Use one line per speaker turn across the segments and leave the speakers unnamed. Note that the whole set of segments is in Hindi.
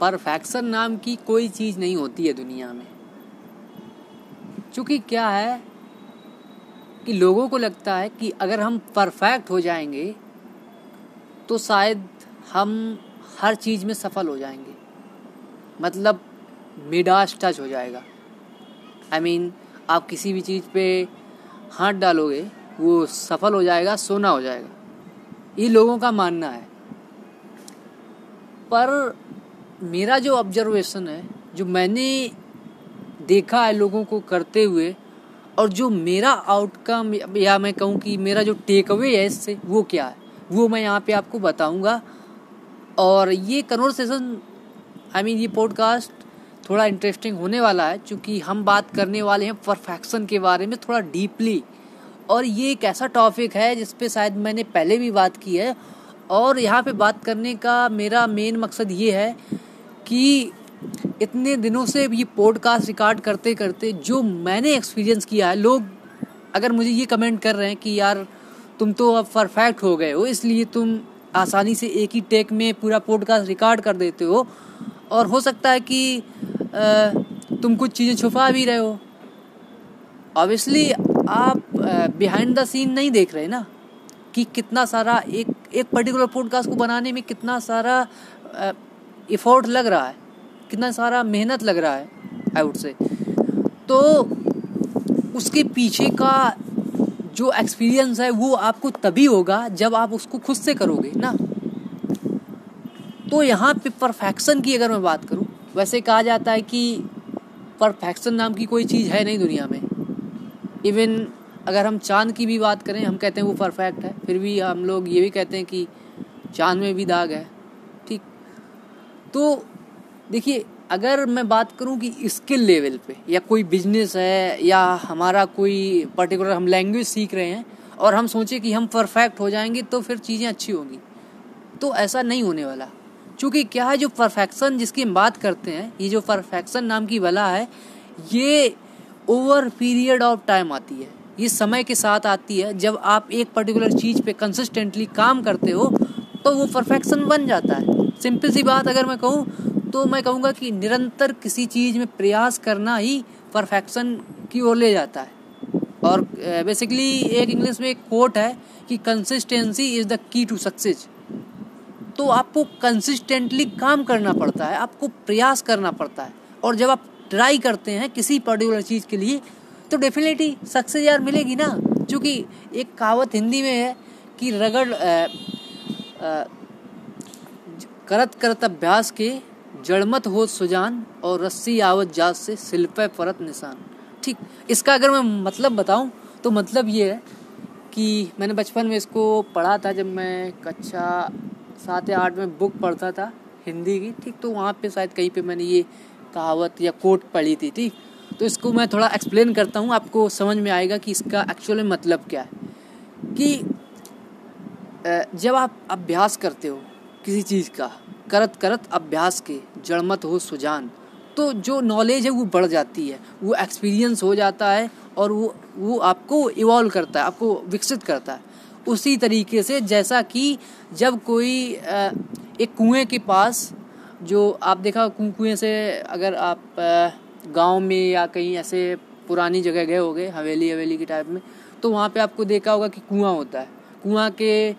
परफेक्शन नाम की कोई चीज़ नहीं होती है दुनिया में। क्योंकि क्या है कि लोगों को लगता है कि अगर हम परफेक्ट हो जाएँगे तो शायद हम हर चीज़ में सफल हो जाएँगे। मतलब मिडास टच हो जाएगा। आई I मीन mean, आप किसी भी चीज़ पे हाथ डालोगे वो सफल हो जाएगा सोना हो जाएगा। ये लोगों का मानना है। पर मेरा जो ऑब्जर्वेशन है, जो मैंने देखा है लोगों को करते हुए, और जो मेरा आउटकम या मैं कहूँ कि मेरा जो टेक अवे है इससे, वो क्या है? वो मैं यहाँ पे आपको बताऊँगा। और ये कन्वर्सेशन आई मीन ये पॉडकास्ट थोड़ा इंटरेस्टिंग होने वाला है, क्योंकि हम बात करने वाले हैं परफेक्शन के बारे में थोड़ा डीपली और ये एक ऐसा टॉपिक है जिस पे शायद मैंने पहले भी बात की है। और यहाँ पे बात करने का मेरा मेन मकसद ये है कि इतने दिनों से ये पॉडकास्ट रिकॉर्ड करते करते जो मैंने एक्सपीरियंस किया है लोग अगर मुझे ये कमेंट कर रहे हैं कि यार तुम तो अब परफेक्ट हो गए हो इसलिए तुम आसानी से एक ही टेक में पूरा पॉडकास्ट रिकॉर्ड कर देते हो। और हो सकता है कि आ, तुम कुछ चीज़ें छुपा भी रहे हो। ऑब्वियसली आप बिहाइंड द सीन नहीं देख रहे ना कि कितना सारा एक एक पर्टिकुलर पॉडकास्ट को बनाने में कितना सारा इफोर्ट लग रहा है। कितना सारा मेहनत लग रहा है आई वुड से तो उसके पीछे का जो एक्सपीरियंस है, वो आपको तभी होगा जब आप उसको खुद से करोगे, ना? तो यहाँ पे परफेक्शन की अगर मैं बात करूँ, वैसे कहा जाता है कि परफेक्शन नाम की कोई चीज़ है नहीं दुनिया में। इवन अगर हम चाँद की भी बात करें, हम कहते हैं वो परफेक्ट है, फिर भी हम लोग ये भी कहते हैं कि चाँद में भी दाग है। तो देखिए, अगर मैं बात करूँ कि स्किल लेवल पे, या कोई बिज़नेस है, या हमारा कोई पर्टिकुलर हम लैंग्वेज सीख रहे हैं, और हम सोचें कि हम परफेक्ट हो जाएँगे तो फिर चीज़ें अच्छी होंगी। तो ऐसा नहीं होने वाला। क्योंकि क्या है, जो परफेक्शन जिसकी हम बात करते हैं, ये जो परफेक्शन नाम की बला है, ये ओवर पीरियड ऑफ़ टाइम आती है। ये समय के साथ आती है। जब आप एक पर्टिकुलर चीज़ पे कंसिस्टेंटली काम करते हो तो वो परफेक्शन बन जाता है। सिंपल सी बात अगर मैं कहूँ तो मैं कहूँगा कि निरंतर किसी चीज़ में प्रयास करना ही परफेक्शन की ओर ले जाता है। और बेसिकली एक इंग्लिश में एक कोट है कि consistency is the key to success तो आपको कंसिस्टेंटली काम करना पड़ता है, आपको प्रयास करना पड़ता है। और जब आप ट्राई करते हैं किसी पर्टिकुलर चीज़ के लिए तो डेफिनेटली सक्सेस यार मिलेगी ना। क्योंकि एक कहावत हिंदी में है कि रगड़ करत करत अभ्यास के जड़मत हो सुजान और रस्सी आवत जात से शिल्प परत निशान। ठीक, इसका अगर मैं मतलब बताऊँ तो मतलब ये है कि मैंने बचपन में इसको पढ़ा था जब मैं कक्षा सात या आठ में बुक पढ़ता था, हिंदी की। ठीक तो वहाँ पे शायद कहीं पे मैंने ये कहावत या कोट पढ़ी थी, ठीक? तो इसको मैं थोड़ा एक्सप्लेन करता हूँ, आपको समझ में आएगा कि इसका एक्चुअल मतलब क्या है। कि जब आप अभ्यास करते हो किसी चीज़ का, करत करत अभ्यास के जड़मत हो सुजान। तो जो नॉलेज है वो बढ़ जाती है, वो एक्सपीरियंस हो जाता है और वो वो आपको इवॉल्व करता है, आपको विकसित करता है। उसी तरीके से जैसा कि जब कोई एक कुएँ के पास, जो आप देखा कुएँ से अगर आप गाँव में या कहीं ऐसे पुरानी जगह गए होगे हवेली हवेली के टाइप में तो वहाँ पे आपको देखा होगा कि कुआँ होता है। कुआँ के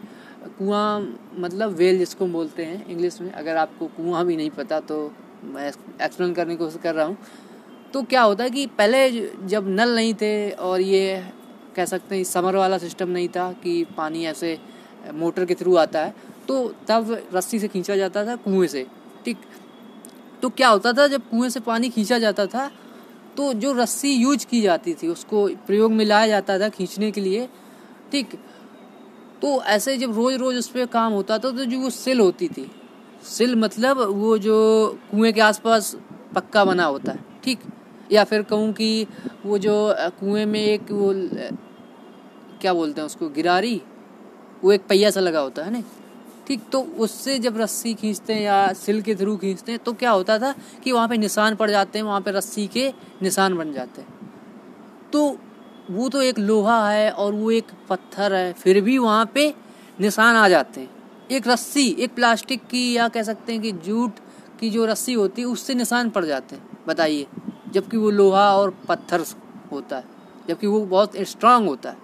कुआँ मतलब वेल जिसको बोलते हैं, इंग्लिश में, अगर आपको कुआँ भी नहीं पता तो मैं एक्सप्लेन करने की कोशिश कर रहा हूँ। तो क्या होता है कि पहले जब नल नहीं थे और ये कह सकते हैं, समर वाला सिस्टम नहीं था कि पानी ऐसे मोटर के थ्रू आता है तो तब रस्सी से खींचा जाता था कुएँ से, ठीक? तो क्या होता था, जब कुएँ से पानी खींचा जाता था तो जो रस्सी यूज़ की जाती थी, उसको प्रयोग में लाया जाता था खींचने के लिए, ठीक? तो ऐसे जब रोज रोज उस पर काम होता था तो जो वो सिल होती थी। सिल मतलब वो जो कुएँ के आसपास पक्का बना होता है, ठीक? या फिर कहूँ कि वो जो कुएँ में एक वो क्या बोलते हैं उसको, गिरारी? वो एक पहिया सा लगा होता है ना? ठीक तो उससे जब रस्सी खींचते हैं या सिल के थ्रू खींचते हैं तो क्या होता था कि वहाँ पे निशान पड़ जाते हैं, वहाँ पे रस्सी के निशान बन जाते हैं। तो वो तो एक लोहा है और वो एक पत्थर है, फिर भी वहाँ पे निशान आ जाते हैं। एक रस्सी, एक प्लास्टिक की या कह सकते हैं कि जूट की जो रस्सी होती है, उससे निशान पड़ जाते हैं। बताइए, जबकि वो लोहा और पत्थर होता है, जबकि वो बहुत स्ट्रांग होता है।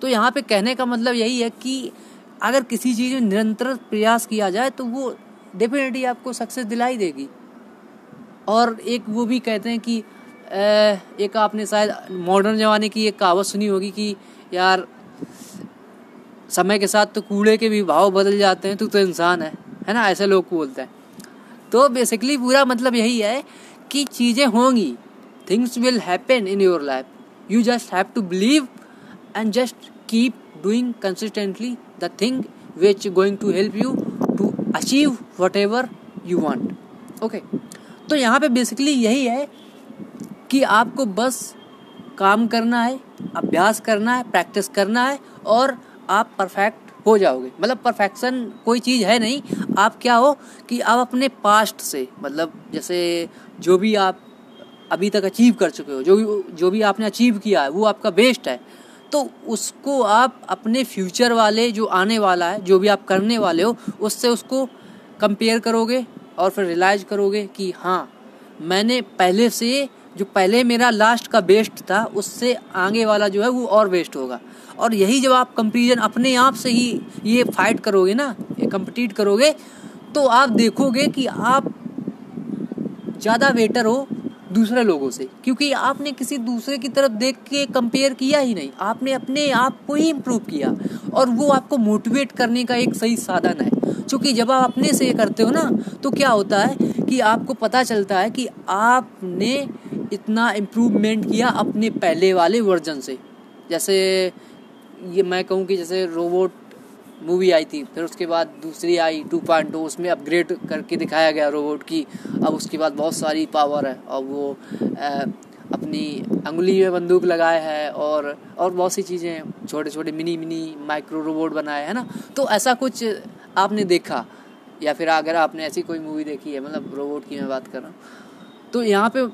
तो यहाँ पे कहने का मतलब यही है कि अगर किसी चीज़ में निरंतर प्रयास किया जाए तो वो डेफिनेटली आपको सक्सेस दिलाई देगी। और एक वो भी कहते हैं कि एक आपने शायद मॉडर्न ज़माने की एक कहावत सुनी होगी कि यार, समय के साथ तो कूड़े के भी भाव बदल जाते हैं, तू तो इंसान है है ना? ऐसे लोग बोलते हैं। तो बेसिकली पूरा मतलब यही है कि चीज़ें होंगी things will happen in your life you just have to believe and just keep doing consistently the thing which going to help you to achieve whatever you want okay तो यहाँ पे बेसिकली यही है कि आपको बस काम करना है, अभ्यास करना है प्रैक्टिस करना है और आप परफेक्ट हो जाओगे। मतलब परफेक्शन कोई चीज़ है नहीं। आप क्या हो कि आप अपने पास्ट से मतलब जैसे जो भी आप अभी तक अचीव कर चुके हो, जो भी जो भी आपने अचीव किया है, वो आपका बेस्ट है। तो उसको आप अपने फ्यूचर वाले, जो आने वाला है, जो भी आप करने वाले हो, उससे उसको कंपेयर करोगे और फिर रियलाइज़ करोगे कि हाँ मैंने पहले से जो पहले मेरा लास्ट का बेस्ट था, उससे आगे वाला जो है वो और बेस्ट होगा। और यही जब आप कंपेरिजन अपने आप से ही ये फाइट करोगे ना, ये कम्पीट करोगे तो आप देखोगे कि आप ज़्यादा बेटर हो दूसरे लोगों से। क्योंकि आपने किसी दूसरे की तरफ़ देख के कंपेयर किया ही नहीं। आपने अपने आप को ही इम्प्रूव किया। और वो आपको मोटिवेट करने का एक सही साधन है। क्योंकि जब आप अपने से ये करते हो ना तो क्या होता है कि आपको पता चलता है कि आपने इतना इम्प्रूवमेंट किया अपने पहले वाले वर्जन से। जैसे ये मैं कहूँ कि जैसे रोबोट मूवी आई थी फिर उसके बाद दूसरी आई टू पॉइंट टू उसमें अपग्रेड करके दिखाया गया रोबोट की। अब उसके बाद बहुत सारी पावर है और वो आ, अपनी अंगुली में बंदूक लगाए है और और बहुत सी चीज़ें छोटे छोटे मिनी मिनी माइक्रो रोबोट बनाए है ना। तो ऐसा कुछ आपने देखा? या फिर अगर आपने ऐसी कोई मूवी देखी है मतलब रोबोट की मैं बात कर रहा हूँ। तो यहाँ पे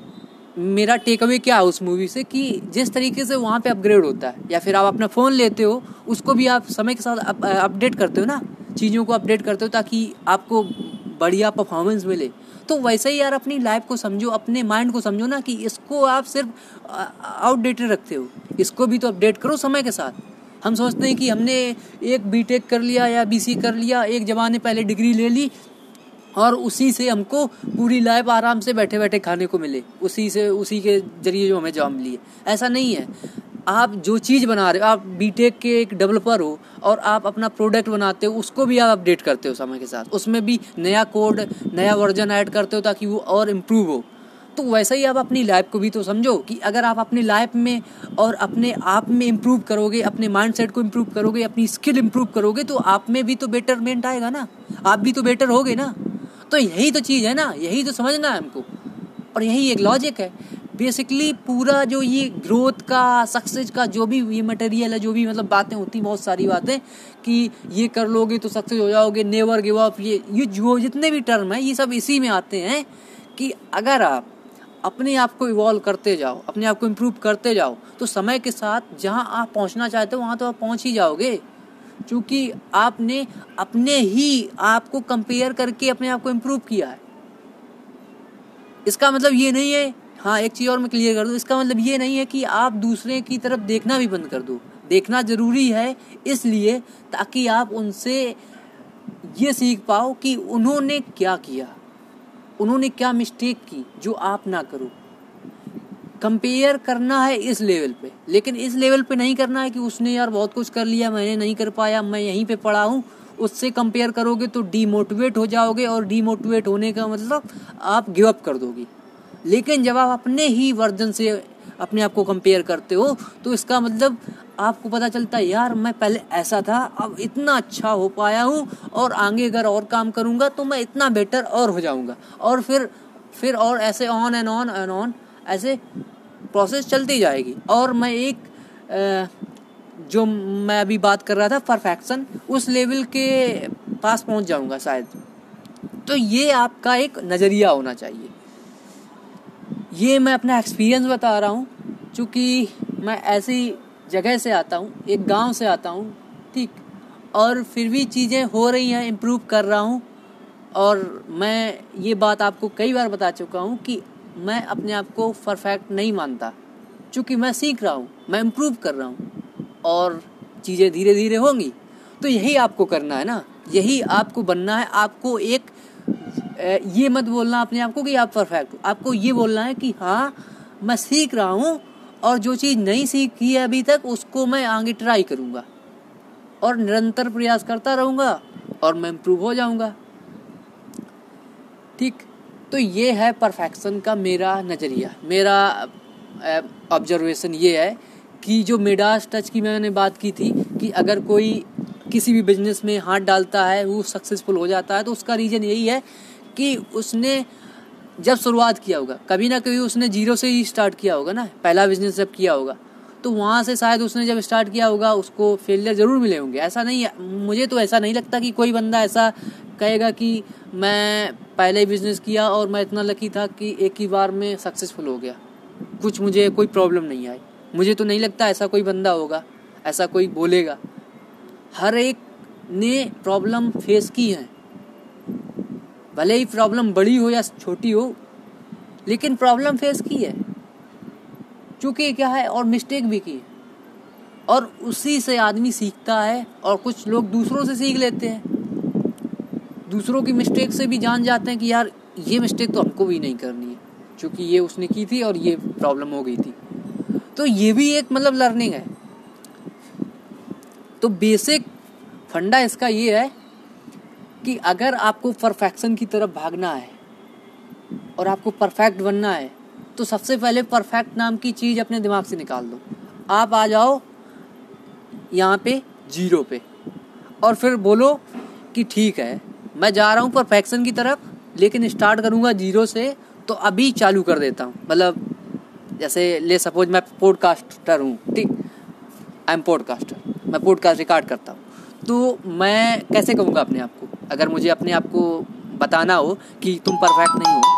मेरा टेक अवे क्या है उस मूवी से कि जिस तरीके से वहाँ पे अपग्रेड होता है या फिर आप अपना फ़ोन लेते हो उसको भी आप समय के साथ अप, अपडेट करते हो ना चीज़ों को अपडेट करते हो ताकि आपको बढ़िया परफॉर्मेंस मिले। तो वैसे ही यार अपनी लाइफ को समझो अपने माइंड को समझो ना कि इसको आप सिर्फ़ आउटडेटेड रखते हो। इसको भी तो अपडेट करो समय के साथ। हम सोचते हैं कि हमने एक बीटेक कर लिया या बीसी कर लिया एक ज़माने पहले डिग्री ले ली और उसी से हमको पूरी लाइफ आराम से बैठे बैठे खाने को मिले। उसी से, उसी के ज़रिए जो हमें जॉब मिली है। ऐसा नहीं है। आप जो चीज़ बना रहे हो, आप बीटेक के एक डेवलपर हो और आप अपना प्रोडक्ट बनाते हो, उसको भी आप अपडेट करते हो समय के साथ। उसमें भी नया कोड नया वर्जन ऐड करते हो ताकि वो और इम्प्रूव हो। तो वैसा ही आप अपनी लाइफ को भी तो समझो कि अगर आप अपनी लाइफ में और अपने आप में इम्प्रूव करोगे, अपने माइंड को इम्प्रूव करोगे, अपनी स्किल इम्प्रूव करोगे तो आप में भी तो बेटरमेंट आएगा ना। आप भी तो बेटर होगे ना। तो यही तो चीज़ है ना, यही तो समझना है हमको। और यही एक लॉजिक है। बेसिकली पूरा जो ये ग्रोथ का सक्सेस का, जो भी ये मटेरियल है, जो भी मतलब बातें होती बहुत सारी बातें, कि ये कर लोगे तो सक्सेस हो जाओगे नेवर गिव अप ये ये जो जितने भी टर्म है, ये सब इसी में आते हैं कि अगर आप अपने आप को इवॉल्व करते जाओ, अपने आप को इम्प्रूव करते जाओ तो समय के साथ जहाँ आप पहुँचना चाहते हो, वहाँ तो आप पहुँच ही जाओगे। क्योंकि आपने अपने ही आप को कंपेयर करके अपने आप को इम्प्रूव किया है। इसका मतलब ये नहीं है हाँ एक चीज़ और मैं क्लियर कर दूँ, इसका मतलब ये नहीं है कि आप दूसरे की तरफ़ देखना भी बंद कर दो। देखना ज़रूरी है इसलिए ताकि आप उनसे ये सीख पाओ कि उन्होंने क्या किया, उन्होंने क्या मिस्टेक की जो आप ना करो। कंपेयर करना है इस लेवल पे। लेकिन इस लेवल पे नहीं करना है कि उसने यार बहुत कुछ कर लिया, मैंने नहीं कर पाया, मैं यहीं पे पढ़ा हूँ। उससे कंपेयर करोगे तो डीमोटिवेट हो जाओगे और डीमोटिवेट होने का मतलब आप गिव अप कर दोगे। लेकिन जब आप अपने ही वर्जन से अपने आप को कंपेयर करते हो तो इसका मतलब आपको पता चलता है, यार, मैं पहले ऐसा था, अब इतना अच्छा हो पाया हूँ और आगे अगर और काम करूँगा तो मैं इतना बेटर और हो जाऊँगा। और फिर फिर और ऐसे on and on and on ऐसे प्रोसेस चलती जाएगी। और मैं एक जो मैं अभी बात कर रहा था परफेक्शन उस लेवल के पास पहुँच जाऊँगा शायद। तो ये आपका एक नज़रिया होना चाहिए। ये मैं अपना एक्सपीरियंस बता रहा हूँ क्योंकि मैं ऐसी जगह से आता हूँ, एक गाँव से आता हूँ, ठीक। और फिर भी चीज़ें हो रही हैं इम्प्रूव कर रहा हूँ। और मैं ये बात आपको कई बार बता चुका हूँ कि मैं अपने आप को परफेक्ट नहीं मानता। क्योंकि मैं सीख रहा हूँ, मैं इम्प्रूव कर रहा हूँ, और चीज़ें धीरे धीरे होंगी। तो यही आपको करना है ना? यही आपको बनना है, आपको एक ये मत बोलना अपने आप को कि आप परफेक्ट हो। आपको ये बोलना है कि हाँ मैं सीख रहा हूँ, और जो चीज़ नहीं सीखी है अभी तक, उसको मैं आगे ट्राई करूँगा। और निरंतर प्रयास करता रहूँगा, और मैं इम्प्रूव हो जाऊँगा। ठीक? तो ये है परफेक्शन का मेरा नज़रिया, मेरा ऑब्जर्वेशन ये है कि जो मिडास टच की मैंने बात की थी कि अगर कोई किसी भी बिज़नेस में हाथ डालता है, वो सक्सेसफुल हो जाता है तो उसका रीज़न यही है कि उसने जब शुरुआत किया होगा, कभी ना कभी उसने ज़ीरो से ही स्टार्ट किया होगा ना, पहला बिज़नेस जब किया होगा तो वहाँ से शायद उसने जब स्टार्ट किया होगा, उसको फेलियर ज़रूर मिले होंगे। ऐसा नहीं मुझे तो ऐसा नहीं लगता कि कोई बंदा ऐसा कहेगा कि मैं पहले ही बिज़नेस किया और मैं इतना लकी था कि एक ही बार में सक्सेसफुल हो गया। कुछ मुझे कोई प्रॉब्लम नहीं आई। मुझे तो नहीं लगता ऐसा कोई बंदा होगा, ऐसा कोई बोलेगा। हर एक ने प्रॉब्लम फेस की है। भले ही प्रॉब्लम बड़ी हो या छोटी हो, लेकिन प्रॉब्लम फेस की है। चूँकि क्या है, और मिस्टेक भी की है। और उसी से आदमी सीखता है और कुछ लोग दूसरों से सीख लेते हैं। दूसरों की मिस्टेक से भी जान जाते हैं कि यार, ये मिस्टेक तो हमको भी नहीं करनी है, क्योंकि ये उसने की थी और ये प्रॉब्लम हो गई थी। तो ये भी एक मतलब लर्निंग है। तो बेसिक फंडा इसका ये है कि अगर आपको परफेक्शन की तरफ़ भागना है और आपको परफेक्ट बनना है तो सबसे पहले परफेक्ट नाम की चीज़ अपने दिमाग से निकाल दो। आप आ जाओ यहाँ पे ज़ीरो पे और फिर बोलो कि ठीक है मैं जा रहा हूँ परफेक्शन की तरफ़, लेकिन स्टार्ट करूँगा ज़ीरो से तो अभी चालू कर देता हूँ। मतलब जैसे, ले सपोज़ मैं पॉडकास्टर हूँ, ठीक? आई एम पॉडकास्टर मैं पॉडकास्ट रिकॉर्ड करता हूँ। तो मैं कैसे कहूँगा अपने आप को? अगर मुझे अपने आप को बताना हो कि तुम परफेक्ट नहीं हो